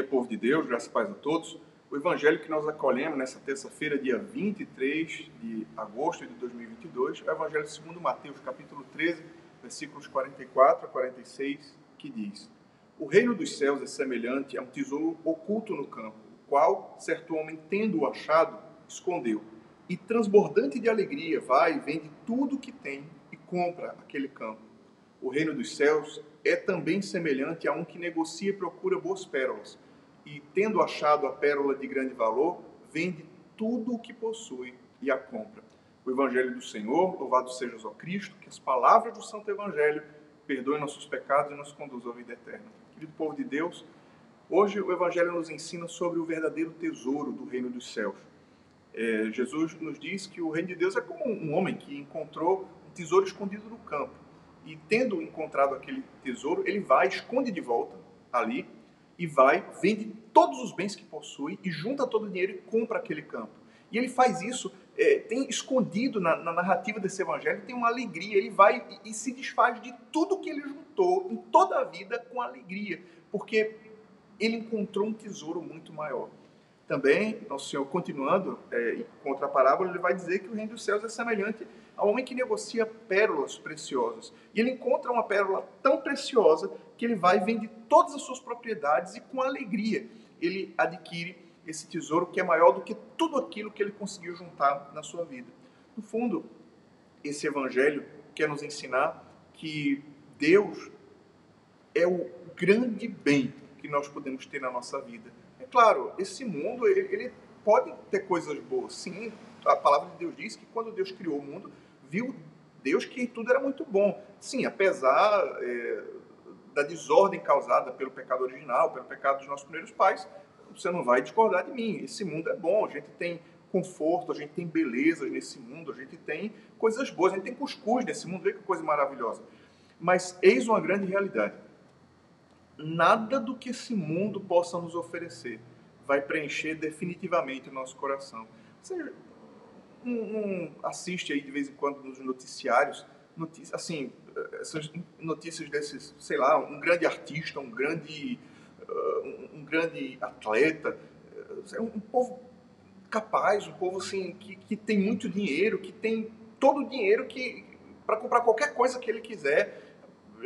Dia, povo de Deus, graças e paz a todos. O evangelho que nós acolhemos nessa terça-feira, dia 23 de agosto de 2022, é o evangelho segundo Mateus, capítulo 13, versículos 44 a 46, que diz: O reino dos céus é semelhante a um tesouro oculto no campo, o qual certo homem, tendo-o achado, escondeu. E transbordante de alegria, vai e vende tudo que tem e compra aquele campo. O reino dos céus é também semelhante a um que negocia e procura boas pérolas, e, tendo achado a pérola de grande valor, vende tudo o que possui e a compra. O Evangelho do Senhor, louvado seja o Cristo, que as palavras do Santo Evangelho perdoem nossos pecados e nos conduzam à vida eterna. Querido povo de Deus, hoje o Evangelho nos ensina sobre o verdadeiro tesouro do reino dos céus. É, Jesus nos diz que o reino de Deus é como um homem que encontrou um tesouro escondido no campo e tendo encontrado aquele tesouro, ele vai, esconde de volta ali e vai, vende todos os bens que possui e junta todo o dinheiro e compra aquele campo. E ele faz isso, é, tem escondido na, na, narrativa desse evangelho, tem uma alegria. Ele vai e, e se desfaz de tudo que ele juntou em toda a vida com alegria, porque ele encontrou um tesouro muito maior. Também, Nosso Senhor, continuando é, contra a parábola, ele vai dizer que o reino dos céus é semelhante ao homem que negocia pérolas preciosas. E ele encontra uma pérola tão preciosa que ele vai e vende todas as suas propriedades e com alegria ele adquire esse tesouro que é maior do que tudo aquilo que ele conseguiu juntar na sua vida. No fundo, esse evangelho quer nos ensinar que Deus é o grande bem que nós podemos ter na nossa vida. É claro, esse mundo ele, ele pode ter coisas boas, sim. A palavra de Deus diz que quando Deus criou o mundo, viu Deus que tudo era muito bom. Sim, apesar é, da desordem causada pelo pecado original, pelo pecado dos nossos primeiros pais, você não vai discordar de mim. Esse mundo é bom, a gente tem conforto, a gente tem belezas nesse mundo, a gente tem coisas boas, a gente tem cuscuz nesse mundo, vê que coisa maravilhosa. Mas eis uma grande realidade. Nada do que esse mundo possa nos oferecer vai preencher definitivamente o nosso coração. Você não, assiste aí de vez em quando nos noticiários, notícias, assim, essas notícias desses, sei lá, um grande artista, um grande, uh, um grande atleta, é um povo capaz, um povo assim que, que tem muito dinheiro, que tem todo o dinheiro que para comprar qualquer coisa que ele quiser,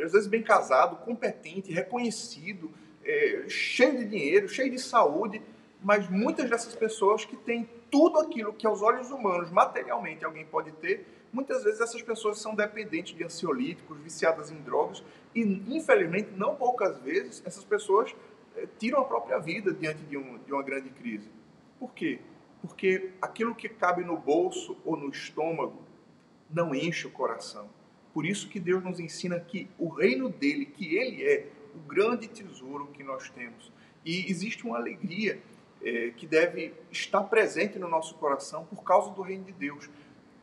às vezes bem casado, competente, reconhecido, é, cheio de dinheiro, cheio de saúde, mas muitas dessas pessoas que têm tudo aquilo que aos olhos humanos, materialmente, alguém pode ter, muitas vezes essas pessoas são dependentes de ansiolíticos, viciadas em drogas, e infelizmente, não poucas vezes, essas pessoas é, tiram a própria vida diante de, um, de uma grande crise. Por quê? Porque aquilo que cabe no bolso ou no estômago não enche o coração. Por isso que Deus nos ensina que o reino dele, que ele é o grande tesouro que nós temos. E existe uma alegria é, que deve estar presente no nosso coração por causa do reino de Deus.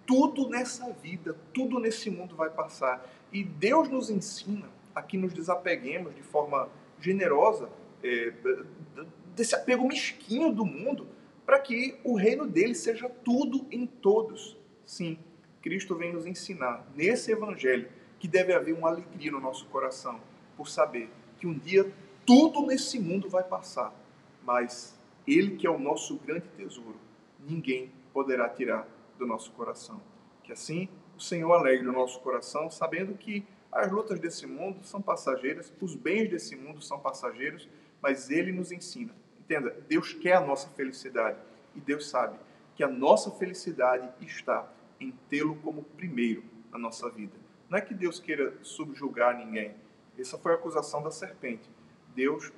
Tudo nessa vida, tudo nesse mundo vai passar. E Deus nos ensina a que nos desapeguemos de forma generosa é, desse apego mesquinho do mundo para que o reino dele seja tudo em todos. Sim, Cristo vem nos ensinar nesse evangelho que deve haver uma alegria no nosso coração por saber que um dia tudo nesse mundo vai passar, mas ele que é o nosso grande tesouro, ninguém poderá tirar do nosso coração. Que assim o Senhor alegre o nosso coração, sabendo que as lutas desse mundo são passageiras, os bens desse mundo são passageiros, mas Ele nos ensina. Entenda, Deus quer a nossa felicidade e Deus sabe que a nossa felicidade está em tê-lo como primeiro na nossa vida. Não é que Deus queira subjugar ninguém. Essa foi a acusação da serpente. Deus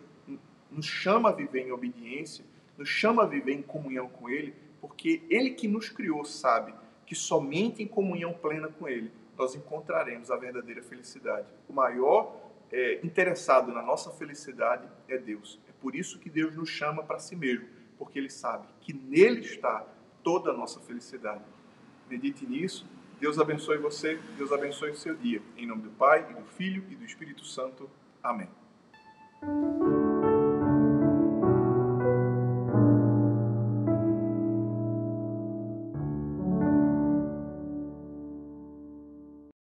nos chama a viver em obediência nos chama a viver em comunhão com Ele, porque Ele que nos criou sabe que somente em comunhão plena com Ele nós encontraremos a verdadeira felicidade. O maior é, interessado na nossa felicidade é Deus. É por isso que Deus nos chama para si mesmo, porque Ele sabe que nele está toda a nossa felicidade. Medite nisso. Deus abençoe você, Deus abençoe o seu dia. Em nome do Pai, e do Filho e do Espírito Santo. Amém.